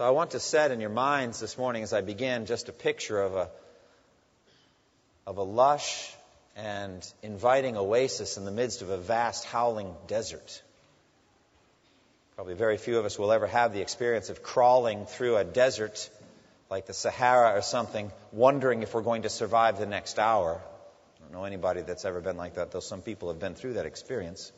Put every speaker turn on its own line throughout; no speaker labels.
So I want to set in your minds this morning as I begin just a picture of a, of a lush and inviting oasis in the midst of a vast howling desert. Probably very few of us will ever have the experience of crawling through a desert like the Sahara or something, wondering if we're going to survive the next hour. I don't know anybody that's ever been like that, though some people have been through that experience.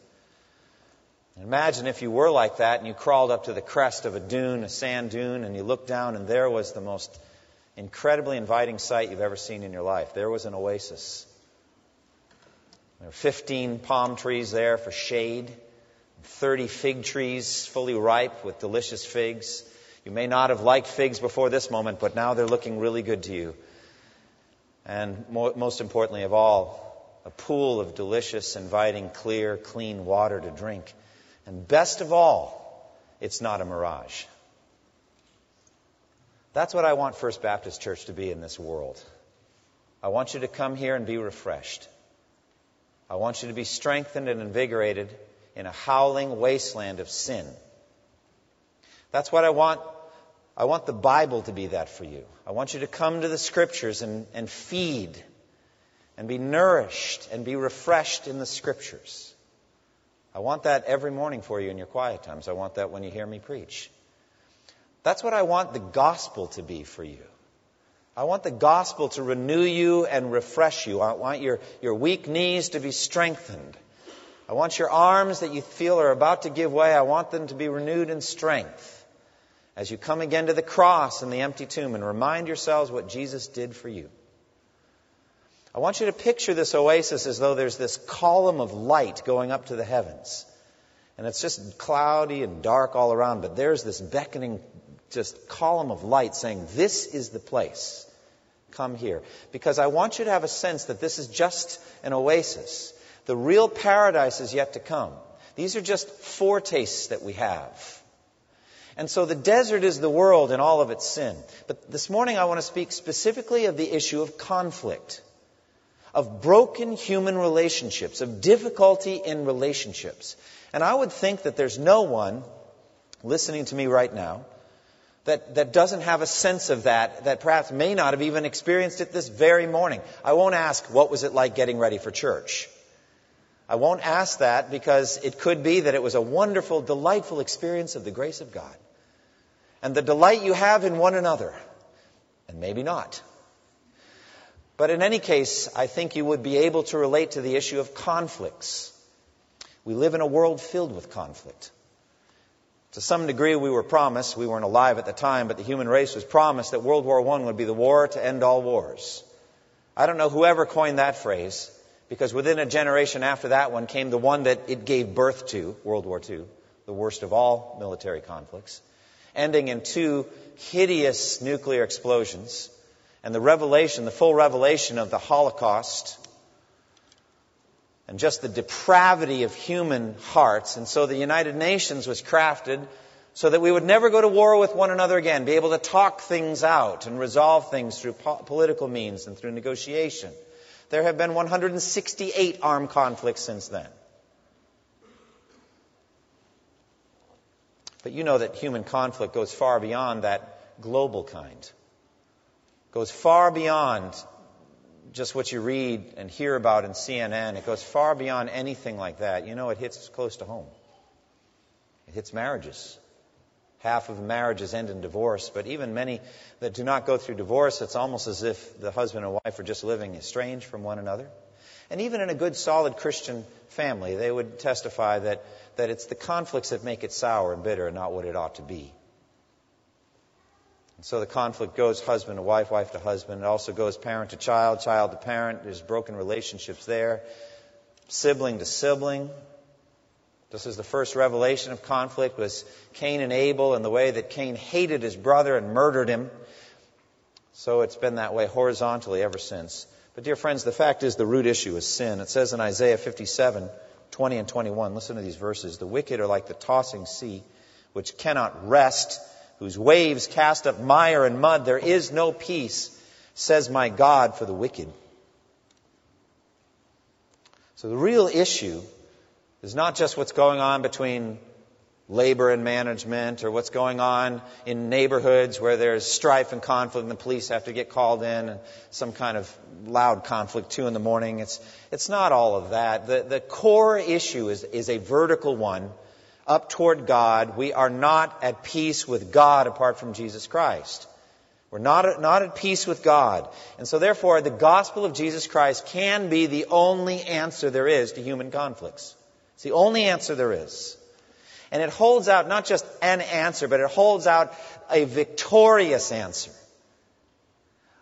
Imagine if you were like that and you crawled up to the crest of a dune, a sand dune, and you looked down and there was the most incredibly inviting sight you've ever seen in your life. There was an oasis. There were 15 palm trees there for shade, 30 fig trees fully ripe with delicious figs. You may not have liked figs before this moment, but now they're looking really good to you. And most importantly of all, a pool of delicious, inviting, clear, clean water to drink. And best of all, it's not a mirage. That's what I want First Baptist Church to be in this world. I want you to come here and be refreshed. I want you to be strengthened and invigorated in a howling wasteland of sin. That's what I want. I want the Bible to be that for you. I want you to come to the Scriptures and, and feed and be nourished and be refreshed in the Scriptures. I want that every morning for you in your quiet times. I want that when you hear me preach. That's what I want the gospel to be for you. I want the gospel to renew you and refresh you. I want your, your weak knees to be strengthened. I want your arms that you feel are about to give way, I want them to be renewed in strength. As you come again to the cross and the empty tomb and remind yourselves what Jesus did for you. I want you to picture this oasis as though there's this column of light going up to the heavens. And it's just cloudy and dark all around, but there's this beckoning just column of light saying, This is the place. Come here. Because I want you to have a sense that this is just an oasis. The real paradise is yet to come. These are just foretastes that we have. And so the desert is the world and all of its sin. But this morning I want to speak specifically of the issue of conflict of broken human relationships, of difficulty in relationships. And I would think that there's no one listening to me right now that, that doesn't have a sense of that, that perhaps may not have even experienced it this very morning. I won't ask, what was it like getting ready for church? I won't ask that because it could be that it was a wonderful, delightful experience of the grace of God. And the delight you have in one another. And maybe not. But in any case, I think you would be able to relate to the issue of conflicts. We live in a world filled with conflict. To some degree, we were promised, we weren't alive at the time, but the human race was promised that World War I would be the war to end all wars. I don't know whoever coined that phrase, because within a generation after that one came the one that it gave birth to, World War II, the worst of all military conflicts, ending in two hideous nuclear explosions and the revelation, the full revelation of the Holocaust and just the depravity of human hearts. And so the United Nations was crafted so that we would never go to war with one another again, be able to talk things out and resolve things through po- political means and through negotiation. There have been 168 armed conflicts since then. But you know that human conflict goes far beyond that global kind goes far beyond just what you read and hear about in CNN. It goes far beyond anything like that. You know, it hits close to home. It hits marriages. Half of marriages end in divorce, but even many that do not go through divorce, it's almost as if the husband and wife are just living estranged from one another. And even in a good, solid Christian family, they would testify that, that it's the conflicts that make it sour and bitter and not what it ought to be. So the conflict goes husband to wife, wife to husband. It also goes parent to child, child to parent. There's broken relationships there. Sibling to sibling. This is the first revelation of conflict was Cain and Abel and the way that Cain hated his brother and murdered him. So it's been that way horizontally ever since. But, dear friends, the fact is the root issue is sin. It says in Isaiah 57 20 and 21, listen to these verses. The wicked are like the tossing sea, which cannot rest, whose waves cast up mire and mud. There is no peace, says my God, for the wicked. So the real issue is not just what's going on between labor and management or what's going on in neighborhoods where there's strife and conflict and the police have to get called in and some kind of loud conflict two in the morning. It's, it's not all of that. The, the core issue is, is a vertical one up toward God. We are not at peace with God apart from Jesus Christ. We're not, not at peace with God. And so therefore, the gospel of Jesus Christ can be the only answer there is to human conflicts. It's the only answer there is. And it holds out not just an answer, but it holds out a victorious answer.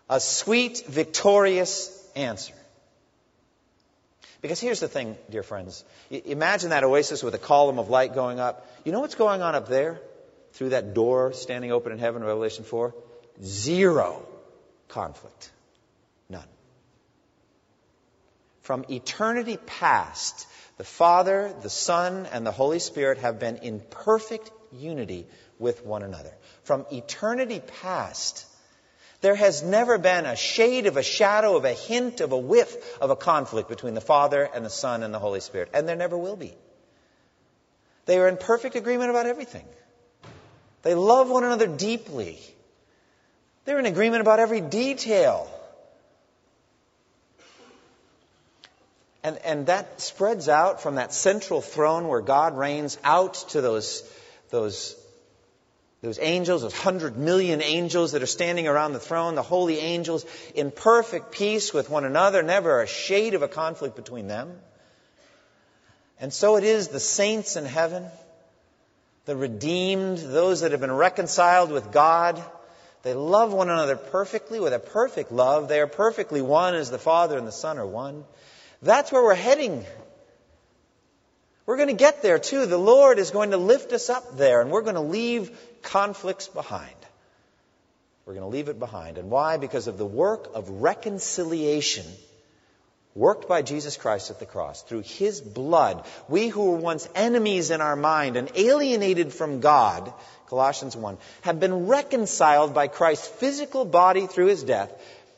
A sweet, victorious answer. Because here's the thing, dear friends. Imagine that oasis with a column of light going up. You know what's going on up there? Through that door standing open in heaven, Revelation 4? Zero conflict. None. From eternity past, the Father, the Son, and the Holy Spirit have been in perfect unity with one another. From eternity past, there has never been a shade of a shadow of a hint of a whiff of a conflict between the Father and the Son and the Holy Spirit. And there never will be. They are in perfect agreement about everything. They love one another deeply. They're in agreement about every detail. And, and that spreads out from that central throne where God reigns out to those, those, those angels, those hundred million angels that are standing around the throne, the holy angels, in perfect peace with one another, never a shade of a conflict between them. And so it is the saints in heaven, the redeemed, those that have been reconciled with God. They love one another perfectly with a perfect love. They are perfectly one as the Father and the Son are one. That's where we're heading. We're going to get there too. The Lord is going to lift us up there, and we're going to leave conflicts behind. We're going to leave it behind. And why? Because of the work of reconciliation worked by Jesus Christ at the cross. Through His blood, we who were once enemies in our mind and alienated from God, Colossians 1, have been reconciled by Christ's physical body through His death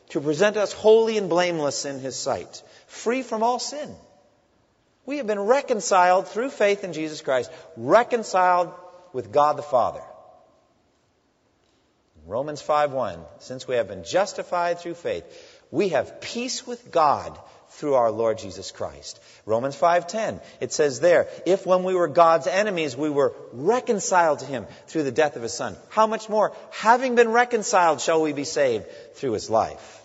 to present us holy and blameless in His sight free from all sin. We have been reconciled through faith in Jesus Christ, reconciled with God the Father. Romans 5:1 Since we have been justified through faith, we have peace with God through our Lord Jesus Christ. Romans 5:10 it says there, if when we were God's enemies we were reconciled to him through the death of his son, how much more having been reconciled shall we be saved through his life?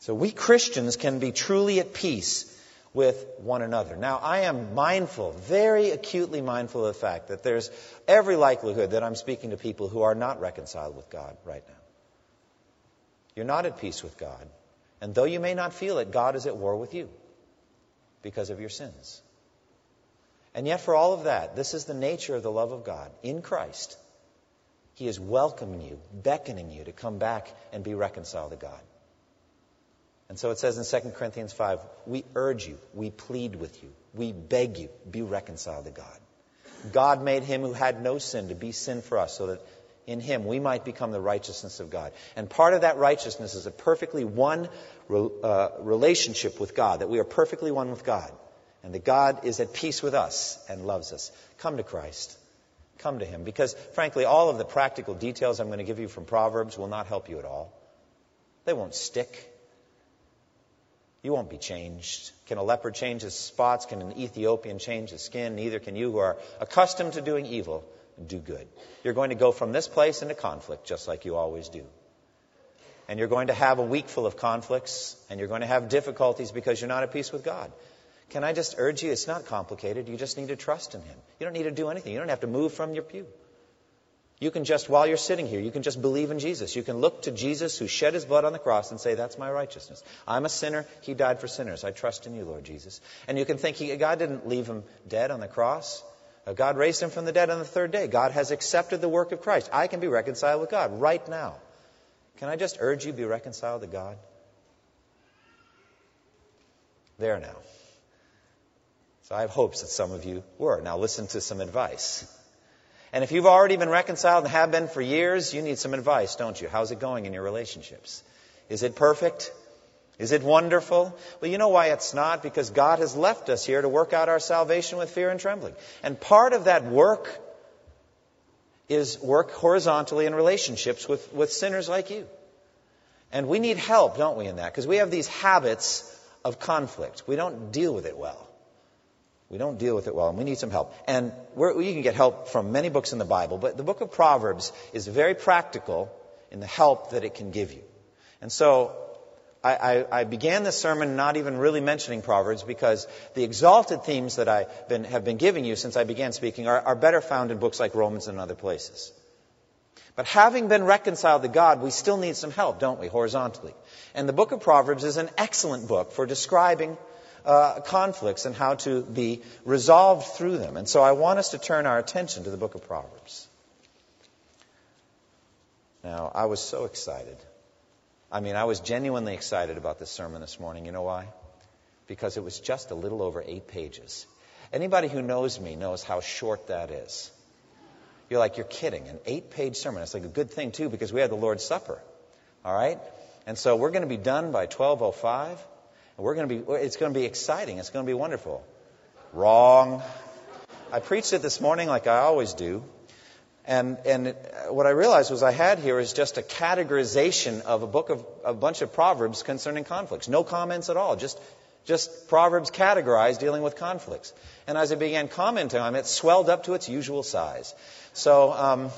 So we Christians can be truly at peace with one another. Now, I am mindful, very acutely mindful of the fact that there's every likelihood that I'm speaking to people who are not reconciled with God right now. You're not at peace with God. And though you may not feel it, God is at war with you because of your sins. And yet, for all of that, this is the nature of the love of God in Christ. He is welcoming you, beckoning you to come back and be reconciled to God. And so it says in 2 Corinthians 5, we urge you, we plead with you, we beg you, be reconciled to God. God made him who had no sin to be sin for us so that in him we might become the righteousness of God. And part of that righteousness is a perfectly one uh, relationship with God, that we are perfectly one with God, and that God is at peace with us and loves us. Come to Christ. Come to him. Because, frankly, all of the practical details I'm going to give you from Proverbs will not help you at all. They won't stick. You won't be changed. Can a leopard change his spots? Can an Ethiopian change his skin? Neither can you who are accustomed to doing evil do good. You're going to go from this place into conflict just like you always do. And you're going to have a week full of conflicts and you're going to have difficulties because you're not at peace with God. Can I just urge you? It's not complicated. You just need to trust in Him. You don't need to do anything. You don't have to move from your pew. You can just, while you're sitting here, you can just believe in Jesus. You can look to Jesus who shed his blood on the cross and say, That's my righteousness. I'm a sinner. He died for sinners. I trust in you, Lord Jesus. And you can think, he, God didn't leave him dead on the cross. Uh, God raised him from the dead on the third day. God has accepted the work of Christ. I can be reconciled with God right now. Can I just urge you be reconciled to God? There now. So I have hopes that some of you were. Now listen to some advice. And if you've already been reconciled and have been for years, you need some advice, don't you? How's it going in your relationships? Is it perfect? Is it wonderful? Well, you know why it's not? Because God has left us here to work out our salvation with fear and trembling. And part of that work is work horizontally in relationships with, with sinners like you. And we need help, don't we, in that? Because we have these habits of conflict. We don't deal with it well. We don't deal with it well, and we need some help. And we can get help from many books in the Bible, but the book of Proverbs is very practical in the help that it can give you. And so I, I, began this sermon not even really mentioning Proverbs because the exalted themes that I been, have been giving you since I began speaking are, are better found in books like Romans and other places. But having been reconciled to God, we still need some help, don't we, horizontally? And the book of Proverbs is an excellent book for describing uh, conflicts and how to be resolved through them. And so I want us to turn our attention to the book of Proverbs. Now, I was so excited. I mean, I was genuinely excited about this sermon this morning. You know why? Because it was just a little over eight pages. Anybody who knows me knows how short that is. You're like, you're kidding. An eight page sermon. It's like a good thing, too, because we had the Lord's Supper. All right? And so we're going to be done by 1205. We're going to be, it's going to be exciting. It's going to be wonderful. Wrong. I preached it this morning like I always do. And, and what I realized was I had here is just a categorization of a book of a bunch of proverbs concerning conflicts. No comments at all. Just, just proverbs categorized dealing with conflicts. And as I began commenting on it, it swelled up to its usual size. So, um,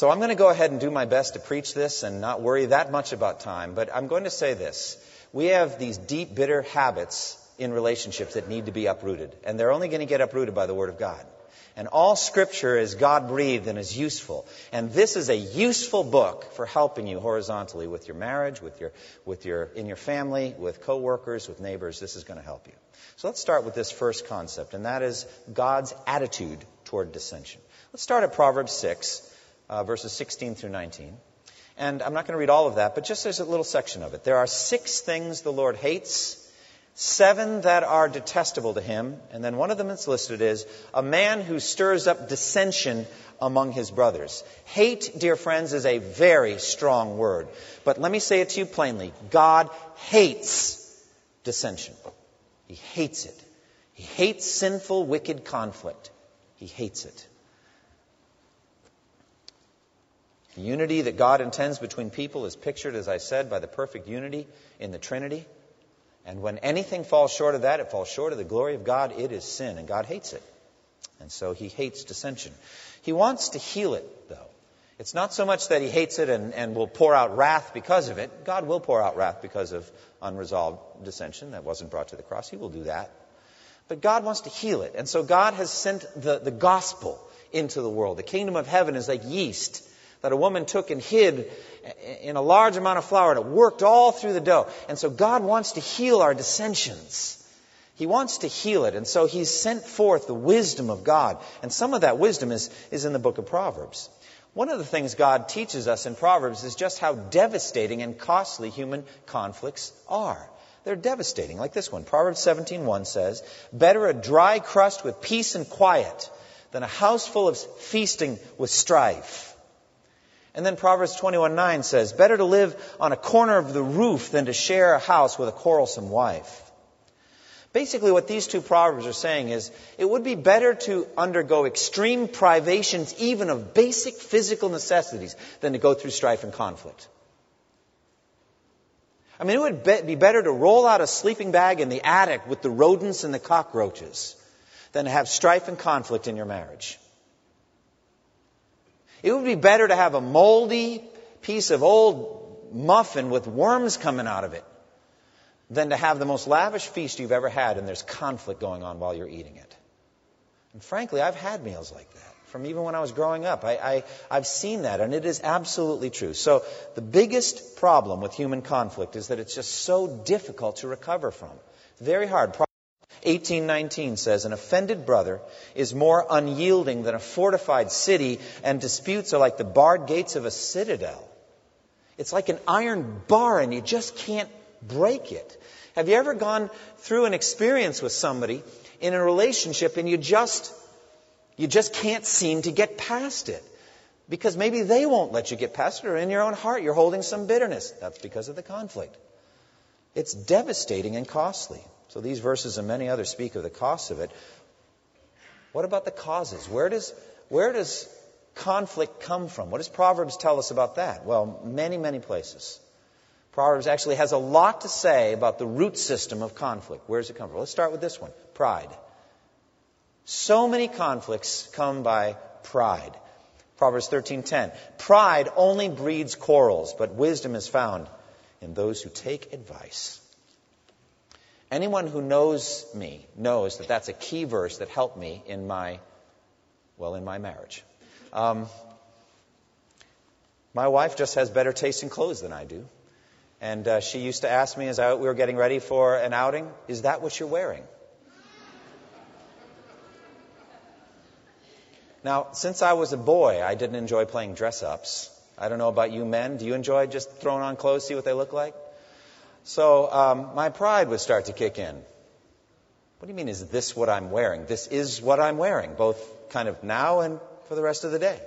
So I'm going to go ahead and do my best to preach this and not worry that much about time, but I'm going to say this. We have these deep, bitter habits in relationships that need to be uprooted, and they're only going to get uprooted by the Word of God. And all Scripture is God breathed and is useful. And this is a useful book for helping you horizontally with your marriage, with your, with your, in your family, with coworkers, with neighbors. This is going to help you. So let's start with this first concept, and that is God's attitude toward dissension. Let's start at Proverbs 6, uh, verses 16 through 19. And I'm not going to read all of that, but just there's a little section of it. There are six things the Lord hates, seven that are detestable to him, and then one of them that's listed is a man who stirs up dissension among his brothers. Hate, dear friends, is a very strong word. But let me say it to you plainly God hates dissension. He hates it. He hates sinful, wicked conflict. He hates it. The unity that God intends between people is pictured, as I said, by the perfect unity in the Trinity. And when anything falls short of that, it falls short of the glory of God, it is sin, and God hates it. And so he hates dissension. He wants to heal it, though. It's not so much that he hates it and, and will pour out wrath because of it. God will pour out wrath because of unresolved dissension that wasn't brought to the cross. He will do that. But God wants to heal it. And so God has sent the, the gospel into the world. The kingdom of heaven is like yeast that a woman took and hid in a large amount of flour, and it worked all through the dough. And so God wants to heal our dissensions. He wants to heal it, and so He's sent forth the wisdom of God. And some of that wisdom is, is in the book of Proverbs. One of the things God teaches us in Proverbs is just how devastating and costly human conflicts are. They're devastating, like this one. Proverbs 17:1 says, "Better a dry crust with peace and quiet than a house full of feasting with strife." And then Proverbs 21:9 says, "Better to live on a corner of the roof than to share a house with a quarrelsome wife." Basically, what these two proverbs are saying is it would be better to undergo extreme privations, even of basic physical necessities, than to go through strife and conflict. I mean, it would be better to roll out a sleeping bag in the attic with the rodents and the cockroaches than to have strife and conflict in your marriage. It would be better to have a moldy piece of old muffin with worms coming out of it than to have the most lavish feast you've ever had and there's conflict going on while you're eating it. And frankly, I've had meals like that from even when I was growing up. I, I, have seen that, and it is absolutely true. So, the biggest problem with human conflict is that it's just so difficult to recover from. Very hard. 1819 says, An offended brother is more unyielding than a fortified city, and disputes are like the barred gates of a citadel. It's like an iron bar, and you just can't break it. Have you ever gone through an experience with somebody in a relationship and you just you just can't seem to get past it? Because maybe they won't let you get past it, or in your own heart you're holding some bitterness. That's because of the conflict. It's devastating and costly. So these verses and many others speak of the cost of it. What about the causes? Where does, where does conflict come from? What does Proverbs tell us about that? Well, many, many places. Proverbs actually has a lot to say about the root system of conflict. Where does it come from? Let's start with this one pride. So many conflicts come by pride. Proverbs 13:10. Pride only breeds quarrels, but wisdom is found in those who take advice. Anyone who knows me knows that that's a key verse that helped me in my, well, in my marriage. Um, my wife just has better taste in clothes than I do. And uh, she used to ask me as I, we were getting ready for an outing, Is that what you're wearing? Now, since I was a boy, I didn't enjoy playing dress ups. I don't know about you men. Do you enjoy just throwing on clothes, see what they look like? So um, my pride would start to kick in. What do you mean, is this what I'm wearing? This is what I'm wearing, both kind of now and for the rest of the day.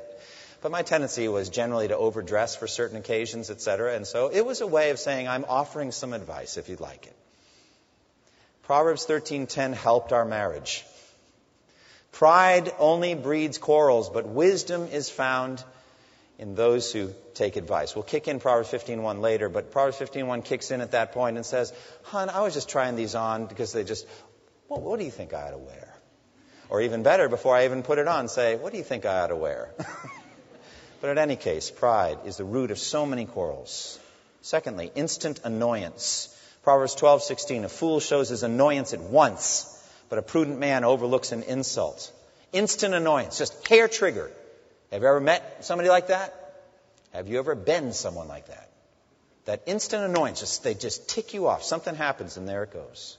But my tendency was generally to overdress for certain occasions, etc. And so it was a way of saying, I'm offering some advice if you'd like it. Proverbs 13:10 helped our marriage. Pride only breeds quarrels, but wisdom is found in those who take advice. We'll kick in Proverbs 15.1 later, but Proverbs 15.1 kicks in at that point and says, Hon, I was just trying these on because they just, well, what do you think I ought to wear? Or even better, before I even put it on, say, what do you think I ought to wear? but in any case, pride is the root of so many quarrels. Secondly, instant annoyance. Proverbs 12:16, a fool shows his annoyance at once, but a prudent man overlooks an insult. Instant annoyance, just hair trigger. Have you ever met somebody like that? Have you ever been someone like that? That instant annoyance, just, they just tick you off. Something happens and there it goes.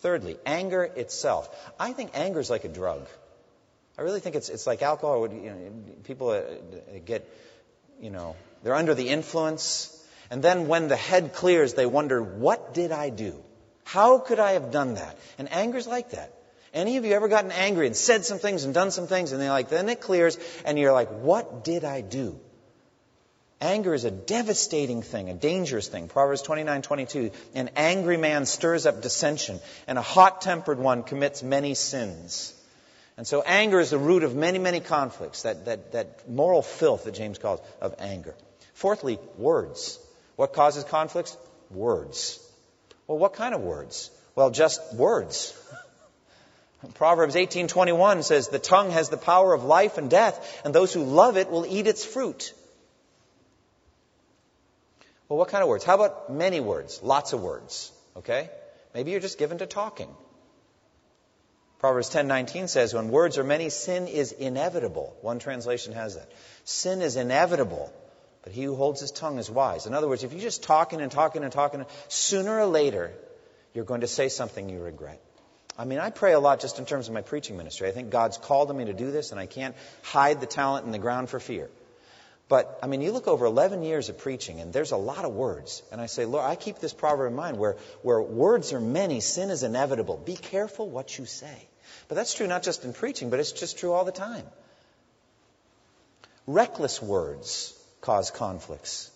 Thirdly, anger itself. I think anger is like a drug. I really think it's, it's like alcohol. You know, people uh, get, you know, they're under the influence. And then when the head clears, they wonder, what did I do? How could I have done that? And anger's like that. Any of you ever gotten angry and said some things and done some things and they're like, then it clears and you're like, what did I do? Anger is a devastating thing, a dangerous thing. Proverbs 29, 22. An angry man stirs up dissension and a hot-tempered one commits many sins. And so anger is the root of many, many conflicts, that, that, that moral filth that James calls of anger. Fourthly, words. What causes conflicts? Words. Well, what kind of words? Well, just words. Proverbs 18:21 says, "The tongue has the power of life and death, and those who love it will eat its fruit." Well, what kind of words? How about many words? Lots of words, okay? Maybe you're just given to talking. Proverbs 10:19 says, "When words are many, sin is inevitable." One translation has that. Sin is inevitable, but he who holds his tongue is wise. In other words, if you're just talking and talking and talking, sooner or later, you're going to say something you regret. I mean, I pray a lot just in terms of my preaching ministry. I think God's called on me to do this, and I can't hide the talent in the ground for fear. But, I mean, you look over 11 years of preaching, and there's a lot of words. And I say, Lord, I keep this proverb in mind where, where words are many, sin is inevitable. Be careful what you say. But that's true not just in preaching, but it's just true all the time. Reckless words cause conflicts.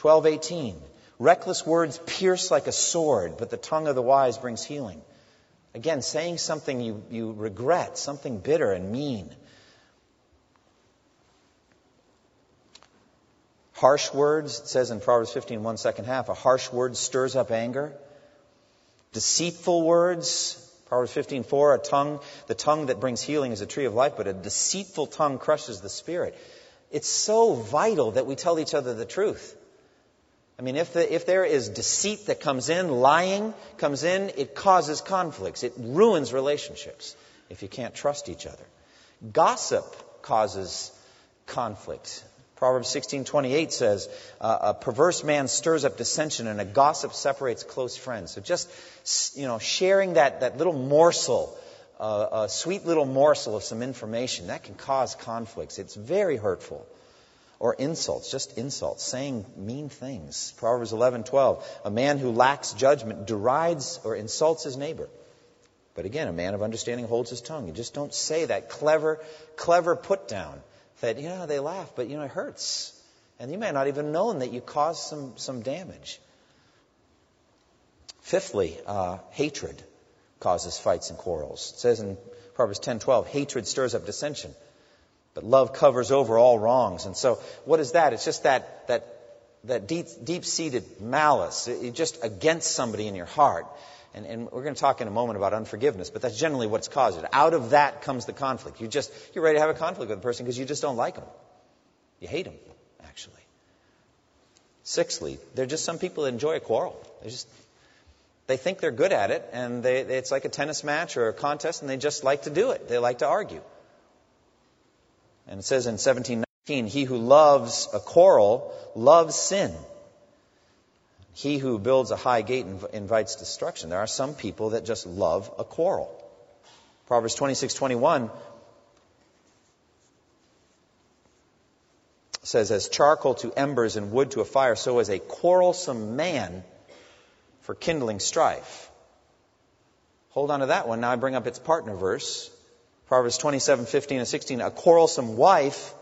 1218. Reckless words pierce like a sword, but the tongue of the wise brings healing. Again, saying something you, you regret, something bitter and mean. Harsh words, it says in Proverbs 15, one second half, a harsh word stirs up anger. Deceitful words, Proverbs 15, 4, a tongue, the tongue that brings healing is a tree of life, but a deceitful tongue crushes the spirit. It's so vital that we tell each other the truth. I mean, if, the, if there is deceit that comes in, lying comes in, it causes conflicts. It ruins relationships if you can't trust each other. Gossip causes conflict. Proverbs 16:28 says, uh, "A perverse man stirs up dissension, and a gossip separates close friends." So just you know, sharing that that little morsel, uh, a sweet little morsel of some information, that can cause conflicts. It's very hurtful. Or insults, just insults, saying mean things. Proverbs 11:12, "A man who lacks judgment derides or insults his neighbor." But again, a man of understanding holds his tongue. You just don't say that clever, clever put down that, you know, they laugh, but, you know, it hurts. And you may not even known that you caused some, some damage. Fifthly, uh, hatred causes fights and quarrels. It says in Proverbs 10:12, hatred stirs up dissension, but love covers over all wrongs. And so, what is that? It's just that that that deep deep-seated malice, it, just against somebody in your heart. And, and, we're going to talk in a moment about unforgiveness, but that's generally what's caused it. Out of that comes the conflict. You just, you're ready to have a conflict with a person because you just don't like them. You hate them, actually. Sixthly, there are just some people that enjoy a quarrel. They just, they think they're good at it, and they, it's like a tennis match or a contest, and they just like to do it. They like to argue. And it says in 1719, he who loves a quarrel loves sin. He who builds a high gate inv- invites destruction. There are some people that just love a quarrel. Proverbs 26:21 says, As charcoal to embers and wood to a fire, so is a quarrelsome man for kindling strife. Hold on to that one. Now I bring up its partner verse. Proverbs 27:15 and 16. A quarrelsome wife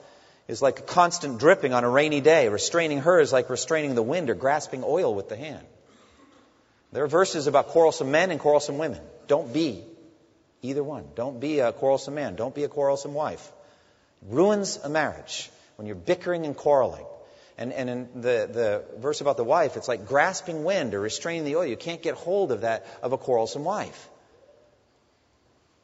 is like a constant dripping on a rainy day. Restraining her is like restraining the wind or grasping oil with the hand. There are verses about quarrelsome men and quarrelsome women. Don't be either one. Don't be a quarrelsome man. Don't be a quarrelsome wife. ruins a marriage when you're bickering and quarreling. And, and in the, the verse about the wife, it's like grasping wind or restraining the oil. You can't get hold of that of a quarrelsome wife.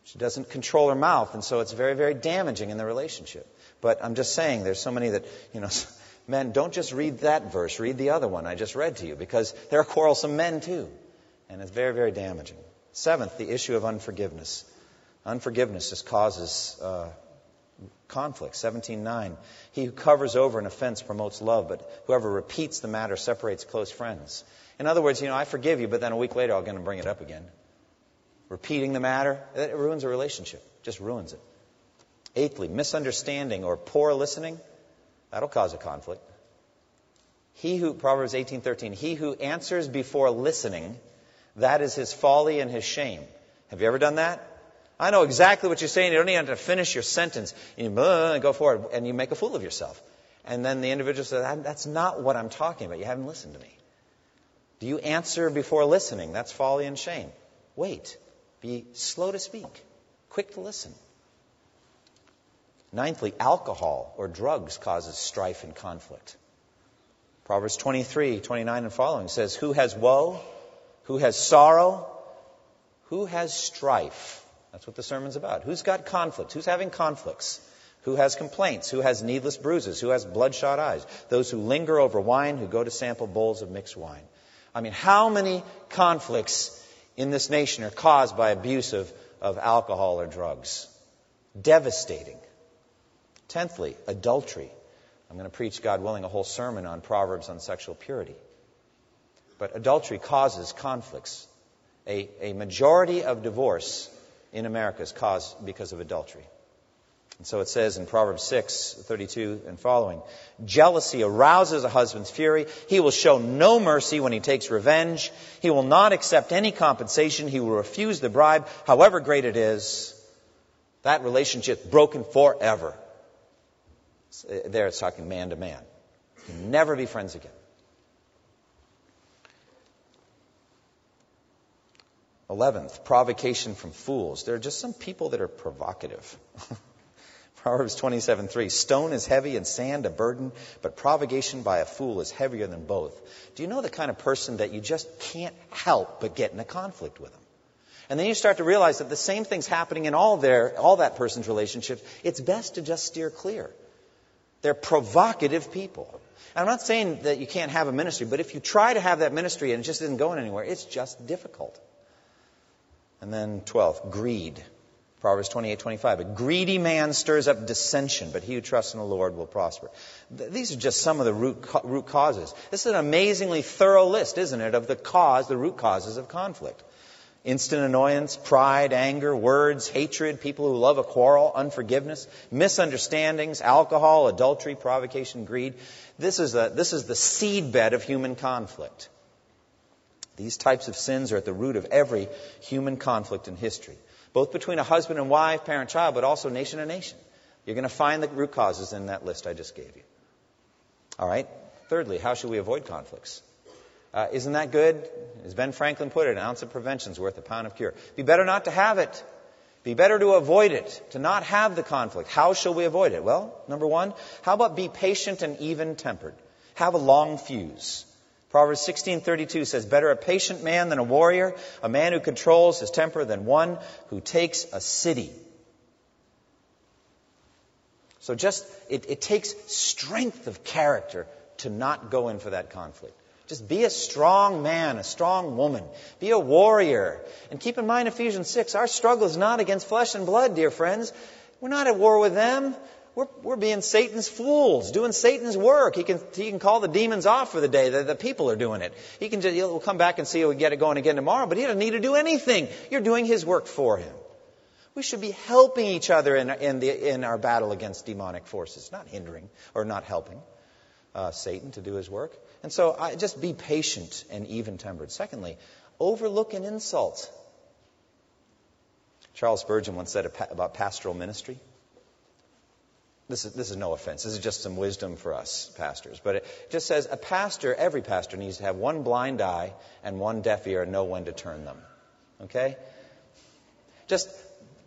She doesn't control her mouth, and so it's very, very damaging in the relationship. But I'm just saying, there's so many that, you know, men, don't just read that verse, read the other one I just read to you, because there are quarrelsome men too. And it's very, very damaging. Seventh, the issue of unforgiveness. Unforgiveness just causes uh, conflict. 17.9. He who covers over an offense promotes love, but whoever repeats the matter separates close friends. In other words, you know, I forgive you, but then a week later I'm going to bring it up again. Repeating the matter, it ruins a relationship. Just ruins it. Eighthly, misunderstanding or poor listening, that'll cause a conflict. He who, Proverbs 18:13, he who answers before listening, that is his folly and his shame. Have you ever done that? I know exactly what you're saying. You don't even have to finish your sentence. You go forward, and you make a fool of yourself. And then the individual says, That's not what I'm talking about. You haven't listened to me. Do you answer before listening? That's folly and shame. Wait. Be slow to speak, quick to listen. Ninthly, alcohol or drugs causes strife and conflict. Proverbs 23, 29 and following says, Who has woe? Who has sorrow? Who has strife? That's what the sermon's about. Who's got conflict? Who's having conflicts? Who has complaints? Who has needless bruises? Who has bloodshot eyes? Those who linger over wine, who go to sample bowls of mixed wine. I mean, how many conflicts in this nation are caused by abuse of, of alcohol or drugs? Devastating. Tenthly, adultery. I'm going to preach, God willing, a whole sermon on Proverbs on sexual purity. But adultery causes conflicts. A, a majority of divorce in America is caused because of adultery. And so it says in Proverbs 6, 32 and following, jealousy arouses a husband's fury. He will show no mercy when he takes revenge. He will not accept any compensation. He will refuse the bribe, however great it is. That relationship broken forever. Uh, there it's talking man to man. Can never be friends again. Eleventh, provocation from fools. There are just some people that are provocative. Proverbs 27:3. Stone is heavy and sand a burden, but provocation by a fool is heavier than both. Do you know the kind of person that you just can't help but get in a conflict with them? And then you start to realize that the same thing's happening in all their all that person's relationships. It's best to just steer clear. They're provocative people. And I'm not saying that you can't have a ministry, but if you try to have that ministry and it just isn't going anywhere, it's just difficult. And then 12, greed. Proverbs 28, 25. A greedy man stirs up dissension, but he who trusts in the Lord will prosper. These are just some of the root, root causes. This is an amazingly thorough list, isn't it, of the cause, the root causes of conflict. Instant annoyance, pride, anger, words, hatred, people who love a quarrel, unforgiveness, misunderstandings, alcohol, adultery, provocation, greed. This is, a, this is the seedbed of human conflict. These types of sins are at the root of every human conflict in history both between a husband and wife, parent child, but also nation and nation. You're going to find the root causes in that list I just gave you. All right. Thirdly, how should we avoid conflicts? Uh, isn't that good? As Ben Franklin put it, an ounce of prevention is worth a pound of cure. Be better not to have it. Be better to avoid it, to not have the conflict. How shall we avoid it? Well, number one, how about be patient and even tempered? Have a long fuse. Proverbs 16:32 says, "Better a patient man than a warrior, a man who controls his temper than one who takes a city." So just it, it takes strength of character to not go in for that conflict. Just be a strong man, a strong woman. Be a warrior. And keep in mind Ephesians 6, our struggle is not against flesh and blood, dear friends. We're not at war with them. We're, we're being Satan's fools, doing Satan's work. He can, he can call the demons off for the day. The, the people are doing it. He can just, he'll come back and see if we get it going again tomorrow, but he doesn't need to do anything. You're doing his work for him. We should be helping each other in, in, the, in our battle against demonic forces, not hindering or not helping uh, Satan to do his work. And so I, just be patient and even tempered. Secondly, overlook an insult. Charles Spurgeon once said about pastoral ministry this is, this is no offense. This is just some wisdom for us pastors. But it just says a pastor, every pastor needs to have one blind eye and one deaf ear and know when to turn them. Okay? Just,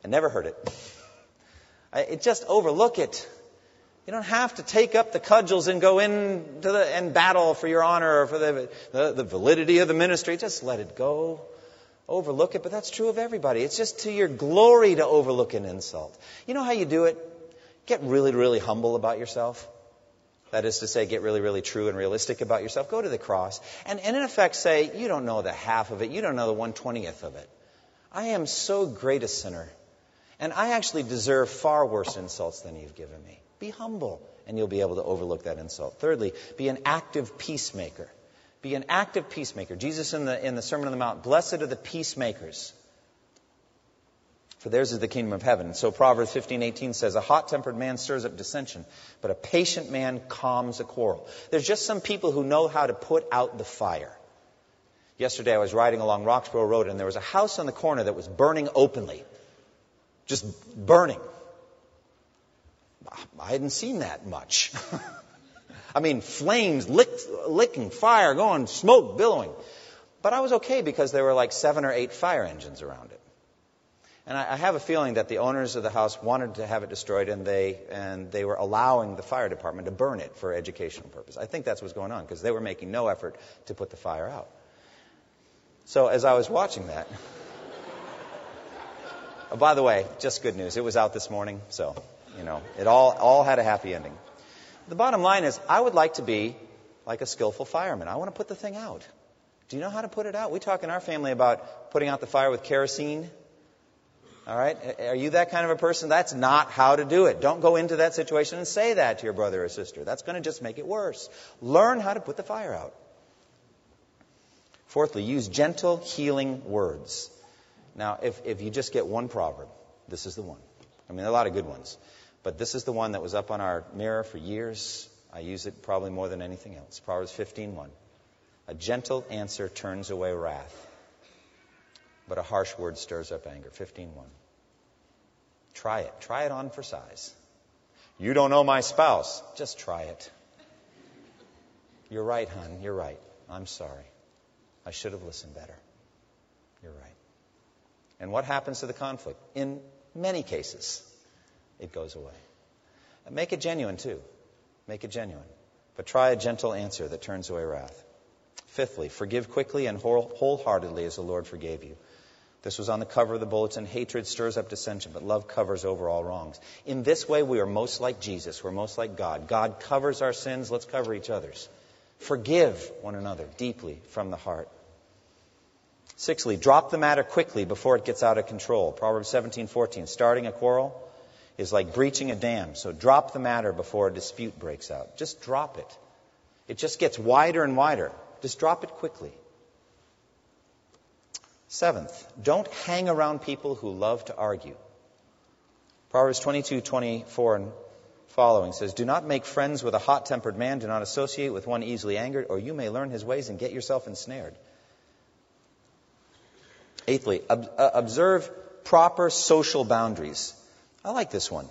I never heard it. I, it just overlook it. You don't have to take up the cudgels and go in to the, and battle for your honor or for the, the, the validity of the ministry. Just let it go. Overlook it, but that's true of everybody. It's just to your glory to overlook an insult. You know how you do it? Get really, really humble about yourself. That is to say, get really, really true and realistic about yourself. Go to the cross. And, and in effect say, you don't know the half of it. You don't know the 120th of it. I am so great a sinner. And I actually deserve far worse insults than you've given me. Be humble, and you'll be able to overlook that insult. Thirdly, be an active peacemaker. Be an active peacemaker. Jesus in the, in the Sermon on the Mount, blessed are the peacemakers for theirs is the kingdom of heaven. So Proverbs 15:18 says, "A hot-tempered man stirs up dissension, but a patient man calms a quarrel." There's just some people who know how to put out the fire. Yesterday I was riding along Roxboro Road and there was a house on the corner that was burning openly. Just burning. I hadn't seen that much. I mean, flames lick, licking, fire going, smoke billowing. But I was okay because there were like seven or eight fire engines around it. And I, I have a feeling that the owners of the house wanted to have it destroyed, and they and they were allowing the fire department to burn it for educational purpose. I think that's what's going on because they were making no effort to put the fire out. So as I was watching that, oh, by the way, just good news. It was out this morning, so you know it all all had a happy ending. The bottom line is, I would like to be like a skillful fireman. I want to put the thing out. Do you know how to put it out? We talk in our family about putting out the fire with kerosene all right? Are you that kind of a person? That's not how to do it. Don't go into that situation and say that to your brother or sister. That's going to just make it worse. Learn how to put the fire out. Fourthly, use gentle, healing words. Now, if, if you just get one proverb, this is the one. I mean, there are a lot of good ones. But this is the one that was up on our mirror for years. I use it probably more than anything else. Proverbs 15:1. A gentle answer turns away wrath, but a harsh word stirs up anger. 15.1. Try it. Try it on for size. You don't know my spouse. Just try it. You're right, hon. You're right. I'm sorry. I should have listened better. You're right. And what happens to the conflict? In many cases, it goes away. Make it genuine, too. Make it genuine. But try a gentle answer that turns away wrath. Fifthly, forgive quickly and wholeheartedly as the Lord forgave you. This was on the cover of the bulletin. Hatred stirs up dissension, but love covers over all wrongs. In this way, we are most like Jesus. We're most like God. God covers our sins. Let's cover each other's. Forgive one another deeply from the heart. Sixthly, drop the matter quickly before it gets out of control. Proverbs 17:14. Starting a quarrel is like breaching a dam. So drop the matter before a dispute breaks out. Just drop it. It just gets wider and wider. Just drop it quickly. Seventh, don't hang around people who love to argue. Proverbs 22:24 and following says, "Do not make friends with a hot-tempered man, do not associate with one easily angered, or you may learn his ways and get yourself ensnared." Eighthly, ob- uh, observe proper social boundaries. I like this one.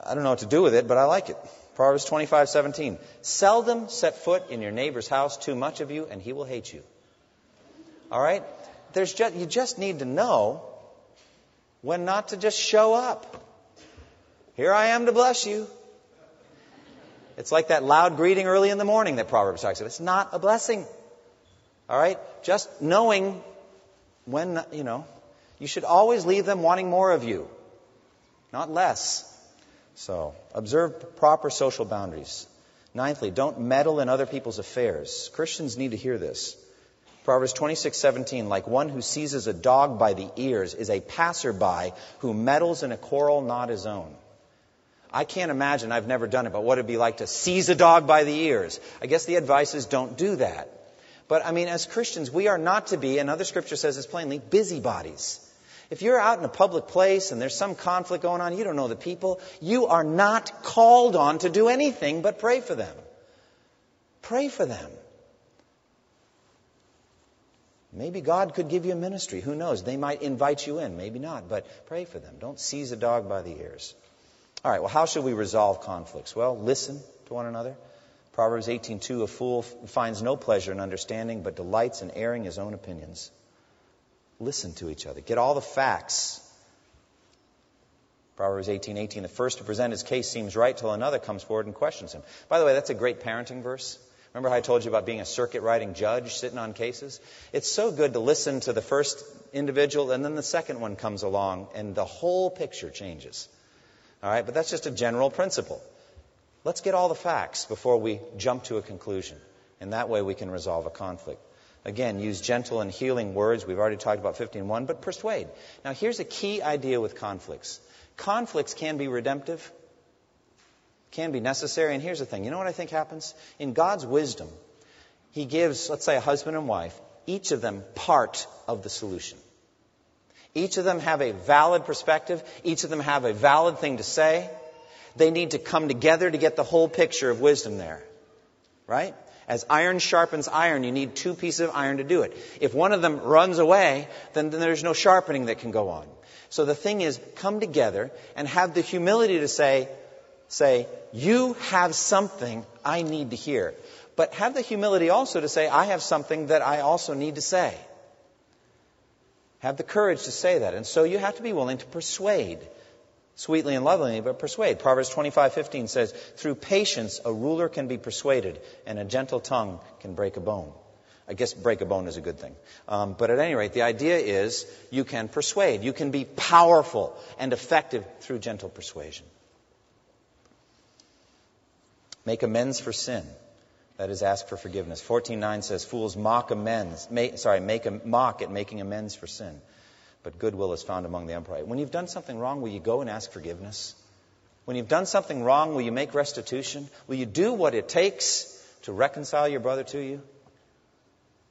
I don't know what to do with it, but I like it. Proverbs 25:17. Seldom set foot in your neighbor's house too much of you and he will hate you. All right? There's just, you just need to know when not to just show up. Here I am to bless you. It's like that loud greeting early in the morning that Proverbs talks about. It's not a blessing. All right? Just knowing when, you know, you should always leave them wanting more of you, not less. So, observe proper social boundaries. Ninthly, don't meddle in other people's affairs. Christians need to hear this. Proverbs 26:17 like one who seizes a dog by the ears is a passerby who meddles in a quarrel not his own. I can't imagine, I've never done it, but what it'd be like to seize a dog by the ears. I guess the advice is don't do that. But I mean, as Christians, we are not to be, and other scripture says this plainly, busybodies. If you're out in a public place and there's some conflict going on, you don't know the people, you are not called on to do anything but pray for them. Pray for them. Maybe God could give you a ministry. Who knows? They might invite you in. Maybe not. But pray for them. Don't seize a dog by the ears. All right, well, how should we resolve conflicts? Well, listen to one another. Proverbs 18:2 A fool finds no pleasure in understanding but delights in airing his own opinions. Listen to each other. Get all the facts. Proverbs 18:18 18, 18, The first to present his case seems right till another comes forward and questions him. By the way, that's a great parenting verse. Remember how I told you about being a circuit riding judge sitting on cases? It's so good to listen to the first individual and then the second one comes along and the whole picture changes. All right, but that's just a general principle. Let's get all the facts before we jump to a conclusion. And that way we can resolve a conflict. Again, use gentle and healing words. We've already talked about 15.1, but persuade. Now, here's a key idea with conflicts conflicts can be redemptive, can be necessary. And here's the thing you know what I think happens? In God's wisdom, He gives, let's say, a husband and wife, each of them part of the solution. Each of them have a valid perspective, each of them have a valid thing to say. They need to come together to get the whole picture of wisdom there. Right? As iron sharpens iron, you need two pieces of iron to do it. If one of them runs away, then, then there's no sharpening that can go on. So the thing is, come together and have the humility to say, say, you have something I need to hear. But have the humility also to say, I have something that I also need to say. Have the courage to say that. And so you have to be willing to persuade sweetly and lovingly, but persuade. Proverbs 25:15 says, "Through patience a ruler can be persuaded, and a gentle tongue can break a bone." I guess break a bone is a good thing. Um, but at any rate, the idea is you can persuade. You can be powerful and effective through gentle persuasion. Make amends for sin. That is, ask for forgiveness. 14.9 says, Fools mock amends. Make, sorry, make a mock at making amends for sin but goodwill is found among the upright. When you've done something wrong, will you go and ask forgiveness? When you've done something wrong, will you make restitution? Will you do what it takes to reconcile your brother to you?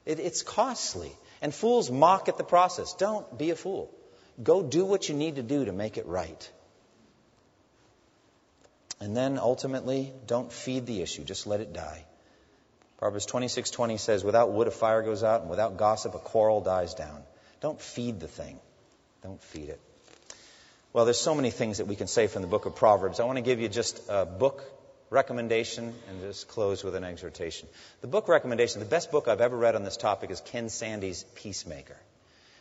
It, it's costly. And fools mock at the process. Don't be a fool. Go do what you need to do to make it right. And then ultimately, don't feed the issue. Just let it die. Proverbs 26:20 says, "Without wood a fire goes out, and without gossip a quarrel dies down." Don't feed the thing. Don't feed it. Well, there's so many things that we can say from the book of Proverbs. I want to give you just a book recommendation and just close with an exhortation. The book recommendation, the best book I've ever read on this topic is Ken Sande's Peacemaker.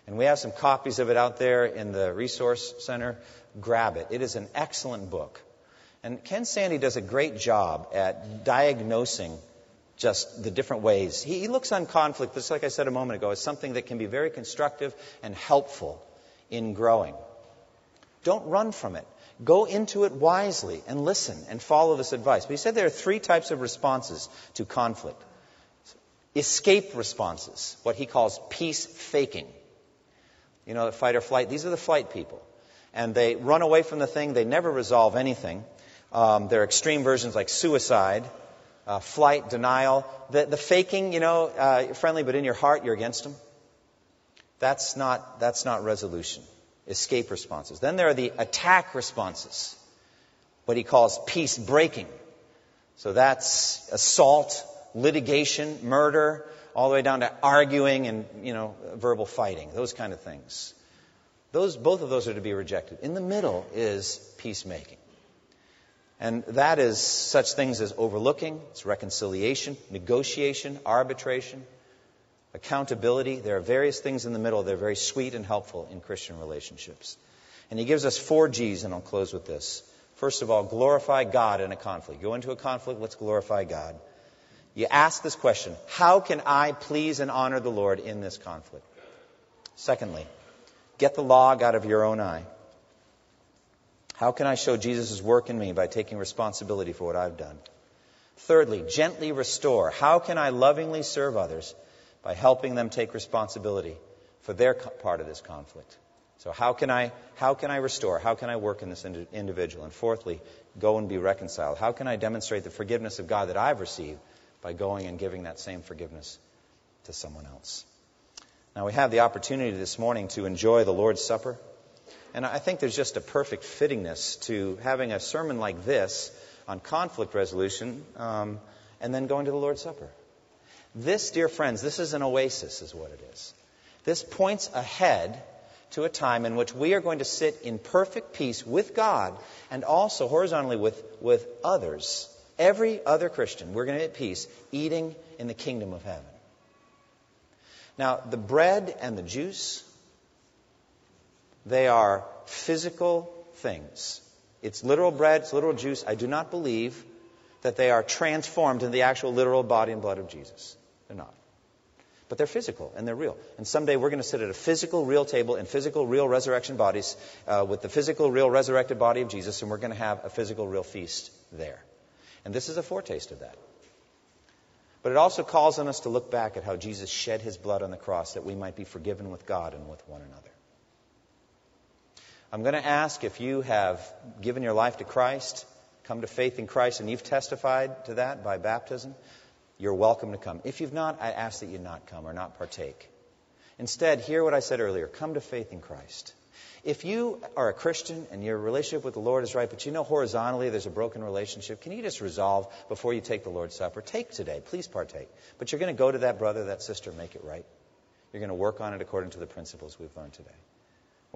And we have some copies of it out there in the resource center. Grab it. It is an excellent book. And Ken Sande does a great job at diagnosing just the different ways. He, he looks on conflict, just like I said a moment ago, as something that can be very constructive and helpful in growing. Don't run from it. Go into it wisely and listen and follow this advice. But he said there are three types of responses to conflict. escape responses, what he calls peace faking. You know, the fight or flight, these are the flight people. And they run away from the thing, they never resolve anything. Um, there are extreme versions like suicide, uh, flight, denial. The, the faking, you know, uh, friendly, but in your heart you're against them. That's not, that's not resolution. Escape responses. Then there are the attack responses, what he calls peace breaking. So that's assault, litigation, murder, all the way down to arguing and, you know, verbal fighting, those kind of things. Those, both of those are to be rejected. In the middle is peacemaking. And that is such things as overlooking, it's reconciliation, negotiation, arbitration, accountability. There are various things in the middle. They're very sweet and helpful in Christian relationships. And he gives us four G's, and I'll close with this. First of all, glorify God in a conflict. Go into a conflict, let's glorify God. You ask this question How can I please and honor the Lord in this conflict? Secondly, get the log out of your own eye. How can I show Jesus' work in me by taking responsibility for what I've done? Thirdly, gently restore. How can I lovingly serve others by helping them take responsibility for their part of this conflict? So how can I how can I restore? How can I work in this individual? And fourthly, go and be reconciled. How can I demonstrate the forgiveness of God that I've received by going and giving that same forgiveness to someone else? Now we have the opportunity this morning to enjoy the Lord's Supper. And I think there's just a perfect fittingness to having a sermon like this on conflict resolution um, and then going to the Lord's Supper. This, dear friends, this is an oasis, is what it is. This points ahead to a time in which we are going to sit in perfect peace with God and also horizontally with, with others. Every other Christian, we're going to be at peace, eating in the kingdom of heaven. Now, the bread and the juice, they are physical things. It's literal bread, it's literal juice. I do not believe that they are transformed into the actual literal body and blood of Jesus. They're not. But they're physical and they're real. And someday we're going to sit at a physical, real table in physical, real resurrection bodies uh, with the physical, real resurrected body of Jesus, and we're going to have a physical, real feast there. And this is a foretaste of that. But it also calls on us to look back at how Jesus shed his blood on the cross that we might be forgiven with God and with one another. I'm going to ask if you have given your life to Christ, come to faith in Christ, and you've testified to that by baptism, you're welcome to come. If you've not, I ask that you not come or not partake. Instead, hear what I said earlier come to faith in Christ. If you are a Christian and your relationship with the Lord is right, but you know horizontally there's a broken relationship, can you just resolve before you take the Lord's Supper? Take today, please partake. But you're going to go to that brother, that sister, make it right. You're going to work on it according to the principles we've learned today